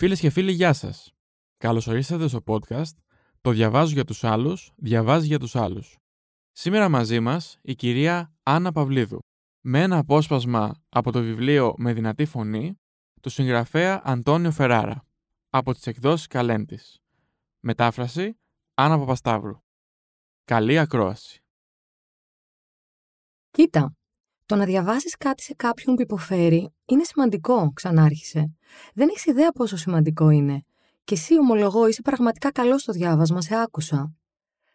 Φίλες και φίλοι, γεια σας. Καλώς ορίσατε στο podcast Το διαβάζω για τους άλλους, διαβάζει για τους άλλους. Σήμερα μαζί μας η κυρία Άννα Παυλίδου, με ένα απόσπασμα από το βιβλίο Με δυνατή φωνή του συγγραφέα Αντώνιο Φεράρα, από τις εκδόσεις Καλέντης. Μετάφραση Άννα Παπασταύρου. Καλή ακρόαση. Κοίτα, το να διαβάσεις κάτι σε κάποιον που υποφέρει είναι σημαντικό, ξανάρχισε. Δεν έχεις ιδέα πόσο σημαντικό είναι. Και εσύ, ομολογώ, είσαι πραγματικά καλός στο διάβασμα, σε άκουσα.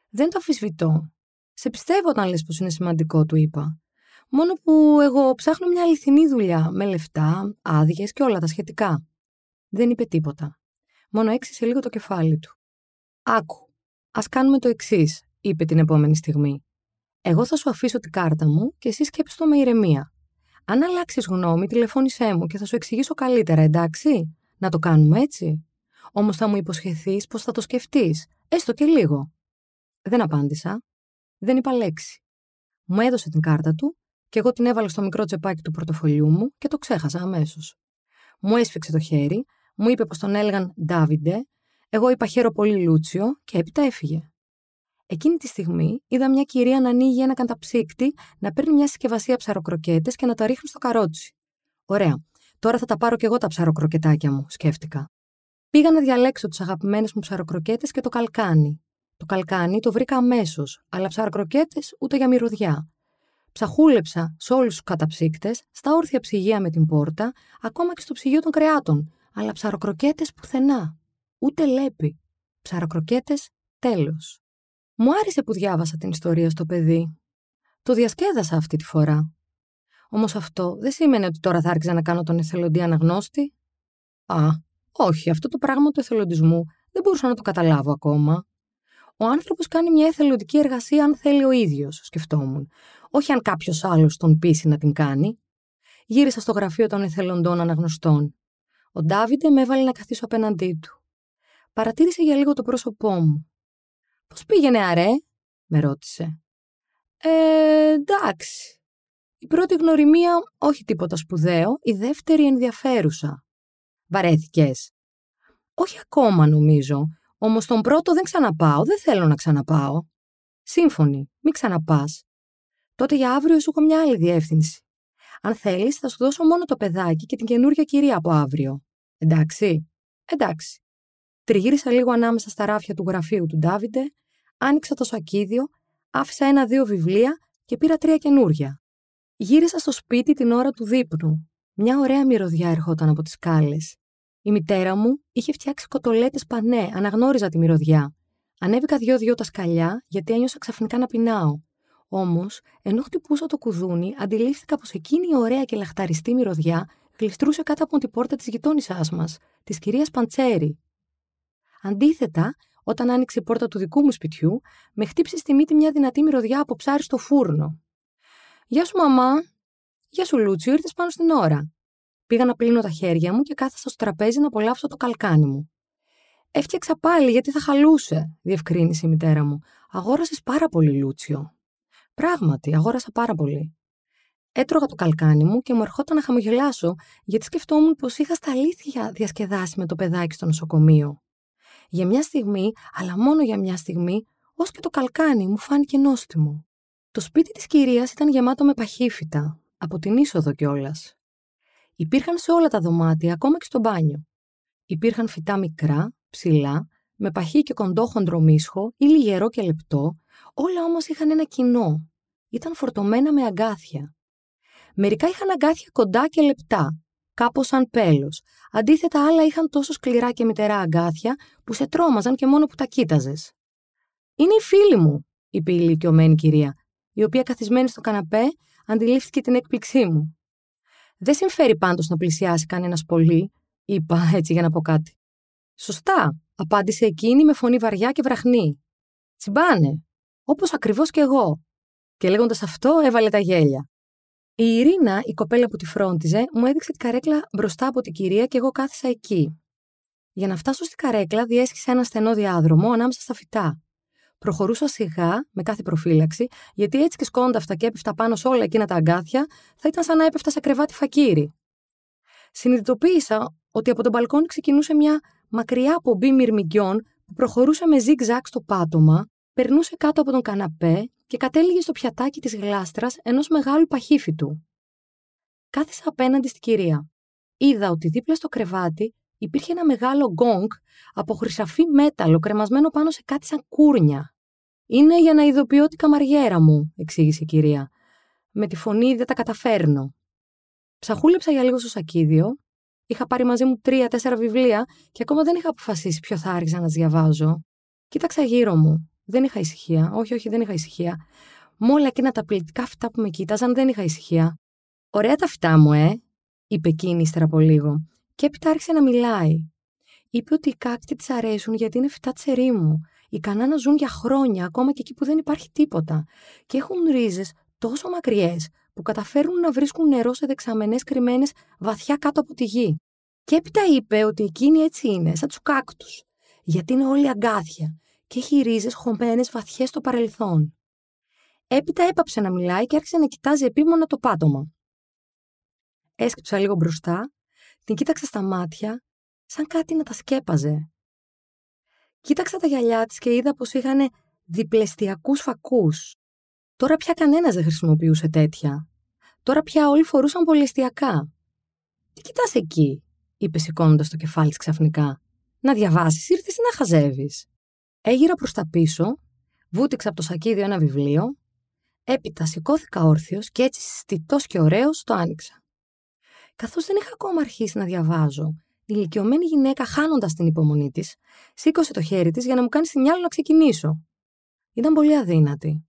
Δεν το αφισβητώ. Σε πιστεύω όταν λες πως είναι σημαντικό, του είπα. Μόνο που εγώ ψάχνω μια αληθινή δουλειά, με λεφτά, άδειες και όλα τα σχετικά. Δεν είπε τίποτα. Μόνο έξισε λίγο το κεφάλι του. Άκου. Α κάνουμε το εξής, είπε την επόμενη στιγμή. Εγώ θα σου αφήσω την κάρτα μου και εσύ σκέψου το με ηρεμία. Αν αλλάξεις γνώμη, τηλεφώνησέ μου και θα σου εξηγήσω καλύτερα, εντάξει; Να το κάνουμε έτσι; Όμως θα μου υποσχεθείς πως θα το σκεφτείς, έστω και λίγο. Δεν απάντησα. Δεν είπα λέξη. Μου έδωσε την κάρτα του και εγώ την έβαλα στο μικρό τσεπάκι του πορτοφολιού μου και το ξέχασα αμέσως. Μου έσφιξε το χέρι, μου είπε πως τον έλεγαν Ντάβιντε, εγώ είπα χαίρο πολύ Λούτσιο και έπειτα έφυγε. Εκείνη τη στιγμή είδα μια κυρία να ανοίγει ένα καταψύκτη, να παίρνει μια συσκευασία ψαροκροκέτες και να τα ρίχνει στο καρότσι. Ωραία. Τώρα θα τα πάρω κι εγώ τα ψαροκροκετάκια μου, σκέφτηκα. Πήγα να διαλέξω τις αγαπημένες μου ψαροκροκέτες και το καλκάνι. Το καλκάνι το βρήκα αμέσως, αλλά ψαροκροκέτες ούτε για μυρωδιά. Ψαχούλεψα σε όλους τους καταψύκτες, στα όρθια ψυγεία με την πόρτα, ακόμα και στο ψυγείο των κρεάτων, αλλά ψαροκροκέτες πουθενά. Ούτε λέπη. Ψαροκροκέτες τέλος. Μου άρεσε που διάβασα την ιστορία στο παιδί. Το διασκέδασα αυτή τη φορά. Όμως αυτό δεν σημαίνει ότι τώρα θα άρχιζα να κάνω τον εθελοντή αναγνώστη. Α, όχι, αυτό το πράγμα του εθελοντισμού δεν μπορούσα να το καταλάβω ακόμα. Ο άνθρωπος κάνει μια εθελοντική εργασία αν θέλει ο ίδιος, σκεφτόμουν. Όχι αν κάποιος άλλος τον πείσει να την κάνει. Γύρισα στο γραφείο των εθελοντών αναγνωστών. Ο Ντάβιντε με έβαλε να καθίσω απέναντί του. Παρατήρησε για λίγο το πρόσωπό μου. Πώς πήγαινε, αρέ, με ρώτησε. Ε, εντάξει. Η πρώτη γνωριμία, όχι τίποτα σπουδαίο, η δεύτερη ενδιαφέρουσα. Βαρέθηκες. Όχι ακόμα, νομίζω. Όμως τον πρώτο δεν ξαναπάω, δεν θέλω να ξαναπάω. Σύμφωνοι, μην ξαναπάς. Τότε για αύριο σου έχω μια άλλη διεύθυνση. Αν θέλεις, θα σου δώσω μόνο το παιδάκι και την καινούργια κυρία από αύριο. Εντάξει; Εντάξει. Τριγύρισα λίγο ανάμεσα στα ράφια του γραφείου του Ντάβιντε, άνοιξα το σακίδιο, άφησα ένα-δύο βιβλία και πήρα τρία καινούρια. Γύρισα στο σπίτι την ώρα του δείπνου. Μια ωραία μυρωδιά ερχόταν από τις σκάλες. Η μητέρα μου είχε φτιάξει κοτολέτες πανέ, αναγνώριζα τη μυρωδιά. Ανέβηκα δυο-δυο τα σκαλιά, γιατί ένιωσα ξαφνικά να πεινάω. Όμως, ενώ χτυπούσα το κουδούνι, αντιλήφθηκα πως εκείνη η ωραία και λαχταριστή μυρωδιά γλιστρούσε κάτω από την πόρτα της γειτόνισά μας, της κυρίας Παντσέρη. Αντίθετα, όταν άνοιξε η πόρτα του δικού μου σπιτιού, με χτύπησε στη μύτη μια δυνατή μυρωδιά από ψάρι στο φούρνο. Γεια σου, μαμά. Γεια σου, Λούτσιο, ήρθες πάνω στην ώρα. Πήγα να πλύνω τα χέρια μου και κάθασα στο τραπέζι να απολαύσω το καλκάνι μου. Έφτιαξα πάλι γιατί θα χαλούσε, διευκρίνησε η μητέρα μου. Αγόρασες πάρα πολύ, Λούτσιο. Πράγματι, αγόρασα πάρα πολύ. Έτρωγα το καλκάνι μου και μου ερχόταν να χαμογελάσω, γιατί σκεφτόμουν πως είχα στα αλήθεια διασκεδάσει με το παιδάκι στο νοσοκομείο. Για μια στιγμή, αλλά μόνο για μια στιγμή, ως και το καλκάνι μου φάνηκε νόστιμο. Το σπίτι της κυρίας ήταν γεμάτο με παχύφυτα, από την είσοδο κιόλας. Υπήρχαν σε όλα τα δωμάτια, ακόμα και στο μπάνιο. Υπήρχαν φυτά μικρά, ψηλά, με παχύ και κοντό χοντρομίσχο ή λιγερό και λεπτό, όλα όμως είχαν ένα κοινό. Ήταν φορτωμένα με αγκάθια. Μερικά είχαν αγκάθια κοντά και λεπτά, κάπως σαν πέλος. Αντίθετα, άλλα είχαν τόσο σκληρά και μητερά αγκάθια που σε τρόμαζαν και μόνο που τα κοίταζες. Είναι η φίλη μου, είπε η ηλικιωμένη κυρία, η οποία καθισμένη στο καναπέ αντιλήφθηκε την έκπληξή μου. Δεν συμφέρει πάντως να πλησιάσει κανένας πολύ, είπα έτσι για να πω κάτι. Σωστά, απάντησε εκείνη με φωνή βαριά και βραχνή. Τσιμπάνε, όπως ακριβώς κι εγώ. Και λέγοντας αυτό, έβαλε τα γέλια. Η Ειρήνα, η κοπέλα που τη φρόντιζε, μου έδειξε την καρέκλα μπροστά από την κυρία και εγώ κάθισα εκεί. Για να φτάσω στην καρέκλα, διέσχισα ένα στενό διάδρομο ανάμεσα στα φυτά. Προχωρούσα σιγά, με κάθε προφύλαξη, γιατί έτσι και σκόνταφτα και έπεφτα πάνω σε όλα εκείνα τα αγκάθια, θα ήταν σαν να έπεφτα σε κρεβάτι φακίρη. Συνειδητοποίησα ότι από το μπαλκόνι ξεκινούσε μια μακριά πομπή μυρμηγκιών που προχωρούσε με ζιγ-ζακ στο πάτωμα, περνούσε κάτω από τον καναπέ και κατέληγε στο πιατάκι της γλάστρας ενός μεγάλου παχύφιτου. Κάθισα απέναντι στην κυρία. Είδα ότι δίπλα στο κρεβάτι υπήρχε ένα μεγάλο γκονγκ από χρυσαφή μέταλλο κρεμασμένο πάνω σε κάτι σαν κούρνια. Είναι για να ειδοποιώ την καμαριέρα μου, εξήγησε η κυρία. Με τη φωνή δεν τα καταφέρνω. Ψαχούλεψα για λίγο στο σακίδιο. Είχα πάρει μαζί μου τρία-τέσσερα βιβλία και ακόμα δεν είχα αποφασίσει ποιο θα άρχισα να τις διαβάζω. Κοίταξα γύρω μου. Δεν είχα ησυχία. Όχι, όχι, δεν είχα ησυχία. Με όλα εκείνα τα πληκτικά φυτά που με κοίταζαν, δεν είχα ησυχία. Ωραία τα φυτά μου, ε, είπε εκείνη ύστερα από λίγο. Και έπειτα άρχισε να μιλάει. Είπε ότι οι κάκτοι της αρέσουν γιατί είναι φυτά τη ερήμου. Ικανά να ζουν για χρόνια, ακόμα και εκεί που δεν υπάρχει τίποτα. Και έχουν ρίζες τόσο μακριές που καταφέρουν να βρίσκουν νερό σε δεξαμενές κρυμμένες βαθιά κάτω από τη γη. Και έπειτα είπε ότι εκείνη έτσι είναι, σαν τους κάκτους. Γιατί είναι όλοι αγκάθια και έχει ρίζες χωμένες βαθιές στο παρελθόν. Έπειτα έπαψε να μιλάει και άρχισε να κοιτάζει επίμονα το πάτωμα. Έσκυψα λίγο μπροστά, την κοίταξα στα μάτια, σαν κάτι να τα σκέπαζε. Κοίταξα τα γυαλιά της και είδα πως είχαν διπλεστιακούς φακούς. Τώρα πια κανένας δεν χρησιμοποιούσε τέτοια. Τώρα πια όλοι φορούσαν πολυεστιακά. «Τι κοιτάς εκεί», είπε σηκώνοντας το κεφάλι της ξαφνικά. «Να διαβάσεις, ήρθες να χαζεύεις». Έγυρα προς τα πίσω, βούτυξα από το σακίδιο ένα βιβλίο, έπειτα σηκώθηκα όρθιος και έτσι στιτός και ωραίος το άνοιξα. Καθώς δεν είχα ακόμα αρχίσει να διαβάζω, η ηλικιωμένη γυναίκα, χάνοντας την υπομονή της, σήκωσε το χέρι της για να μου κάνει σινιάλο να ξεκινήσω. Ήταν πολύ αδύνατη.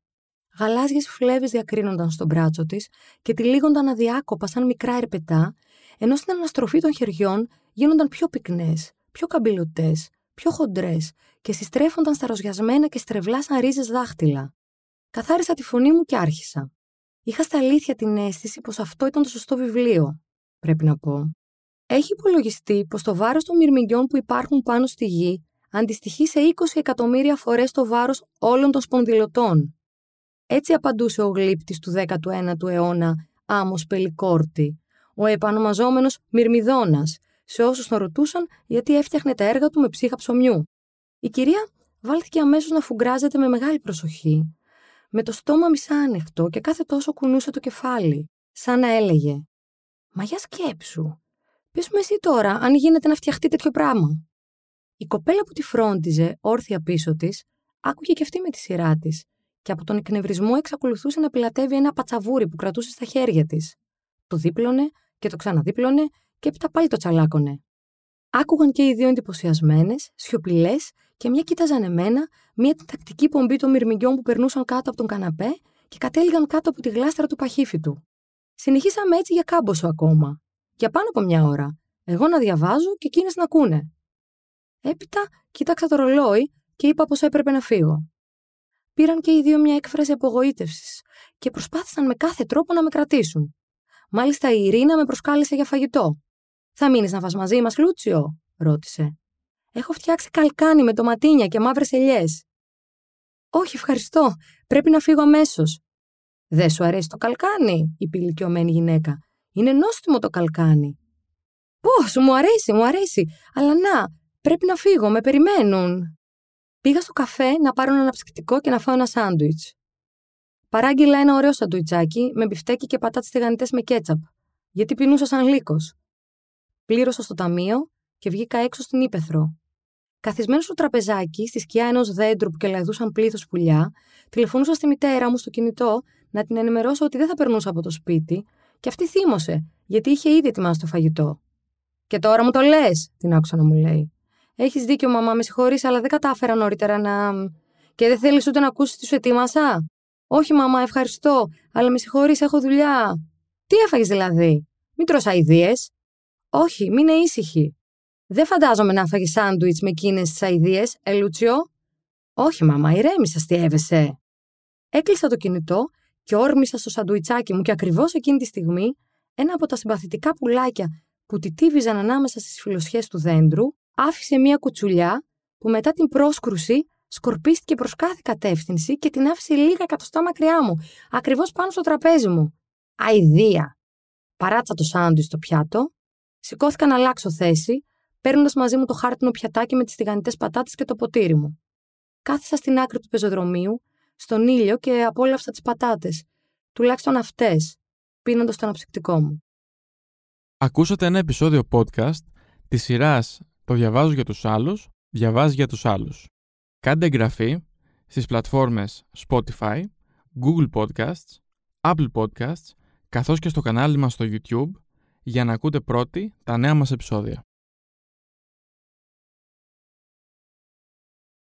Γαλάζιες φλέβες διακρίνονταν στον μπράτσο της και τυλίγονταν αδιάκοπα σαν μικρά ερπετά, ενώ στην αναστροφή των χεριών γίνονταν πιο πυκνές, πιο καμπυλωτές, πιο χοντρές και συστρέφονταν στα ροζιασμένα και στρεβλά σαν ρίζες δάχτυλα. Καθάρισα τη φωνή μου και άρχισα. Είχα στα αλήθεια την αίσθηση πως αυτό ήταν το σωστό βιβλίο, πρέπει να πω. Έχει υπολογιστεί πως το βάρος των μυρμηγκιών που υπάρχουν πάνω στη γη αντιστοιχεί σε 20 εκατομμύρια φορές το βάρος όλων των σπονδυλωτών. Έτσι απαντούσε ο γλύπτης του 19ου αιώνα Άμο Πελικόρτη, ο επανομαζόμενος Μυρμιδόνα, σε όσους τον ρωτούσαν γιατί έφτιαχνε τα έργα του με ψύχα ψωμιού. Η κυρία βάλθηκε αμέσως να φουγκράζεται με μεγάλη προσοχή, με το στόμα μισάνοιχτο και κάθε τόσο κουνούσε το κεφάλι, σαν να έλεγε «Μα για σκέψου, Πες μου εσύ τώρα, αν γίνεται να φτιαχτεί τέτοιο πράγμα. Η κοπέλα που τη φρόντιζε, όρθια πίσω της, άκουγε και αυτή με τη σειρά της, και από τον εκνευρισμό εξακολουθούσε να πιλατεύει ένα πατσαβούρι που κρατούσε στα χέρια της. Το δίπλωνε και το ξαναδίπλωνε και έπειτα πάλι το τσαλάκωνε. Άκουγαν και οι δύο εντυπωσιασμένες, σιωπηλές και μια κοίταζαν εμένα, μια την τακτική πομπή των μυρμηγκιών που περνούσαν κάτω από τον καναπέ και κατέληγαν κάτω από τη γλάστρα του παχύφιτου. Συνεχίσαμε έτσι για κάμποσο ακόμα, για πάνω από μια ώρα. Εγώ να διαβάζω και εκείνες να ακούνε. Έπειτα κοίταξα το ρολόι και είπα πως έπρεπε να φύγω. Πήραν και οι δύο μια έκφραση απογοήτευσης και προσπάθησαν με κάθε τρόπο να με κρατήσουν. Μάλιστα η Ειρήνα με προσκάλεσε για φαγητό. Θα μείνεις να φας μαζί μας, Λούτσιο, ρώτησε. Έχω φτιάξει καλκάνι με τοματίνια και μαύρες ελιές. Όχι, ευχαριστώ. Πρέπει να φύγω αμέσως. Δεν σου αρέσει το καλκάνι, είπε η ηλικιωμένη γυναίκα. Είναι νόστιμο το καλκάνι. Πώς, μου αρέσει, μου αρέσει. Αλλά να, πρέπει να φύγω, με περιμένουν. Πήγα στο καφέ να πάρω ένα αναψυκτικό και να φάω ένα σάντουιτς. Παράγγειλα ένα ωραίο σαντουιτσάκι με μπιφτέκι και πατάτες τηγανιτές με κέτσαπ, γιατί πεινούσα σαν λύκος. Πλήρωσα στο ταμείο και βγήκα έξω στην ύπεθρο. Καθισμένο στο τραπεζάκι, στη σκιά ενός δέντρου που κελαϊδούσαν πλήθος πουλιά, τηλεφωνούσα στη μητέρα μου στο κινητό να την ενημερώσω ότι δεν θα περνούσα από το σπίτι και αυτή θύμωσε, γιατί είχε ήδη ετοιμάσει το φαγητό. Και τώρα μου το λες, την άκουσα να μου λέει. Έχεις δίκιο, μαμά, με συγχωρείς, αλλά δεν κατάφερα νωρίτερα να. Και δεν θέλεις ούτε να ακούσεις τι σου ετοίμασα. Όχι, μαμά, ευχαριστώ, αλλά με συγχωρείς, έχω δουλειά. Τι έφαγες δηλαδή, Μην τρως αειδίε. Όχι, μην είναι ήσυχη. Δεν φαντάζομαι να φάγεις σάντουιτς με εκείνες τις αειδίε, Ελούτσιο. Όχι, μαμά, ηρέμησα, έβεσαι. Έκλεισα το κινητό και όρμησα στο σαντουιτσάκι μου και ακριβώς εκείνη τη στιγμή ένα από τα συμπαθητικά πουλάκια που τιτίβιζαν ανάμεσα στις φιλοσιέ του δέντρου άφησε μία κουτσουλιά που μετά την πρόσκρουση σκορπίστηκε προς κάθε κατεύθυνση και την άφησε λίγα εκατοστά μακριά μου, ακριβώς πάνω στο τραπέζι μου. Αιδία! Παράτσα το σάντουιτς στο πιάτο, Σηκώθηκα να αλλάξω θέση, παίρνοντας μαζί μου το χάρτινο πιατάκι με τις τηγανιτές πατάτες και το ποτήρι μου. Κάθισα στην άκρη του πεζοδρομίου, στον ήλιο και απόλαυσα τις πατάτες, τουλάχιστον αυτές, πίνοντας το αναψυκτικό μου. Ακούσατε ένα επεισόδιο podcast της σειράς «Το διαβάζω για τους άλλους, διαβάζει για τους άλλους». Κάντε εγγραφή στις πλατφόρμες Spotify, Google Podcasts, Apple Podcasts, καθώς και στο κανάλι μας στο YouTube για να ακούτε πρώτοι τα νέα μας επεισόδια.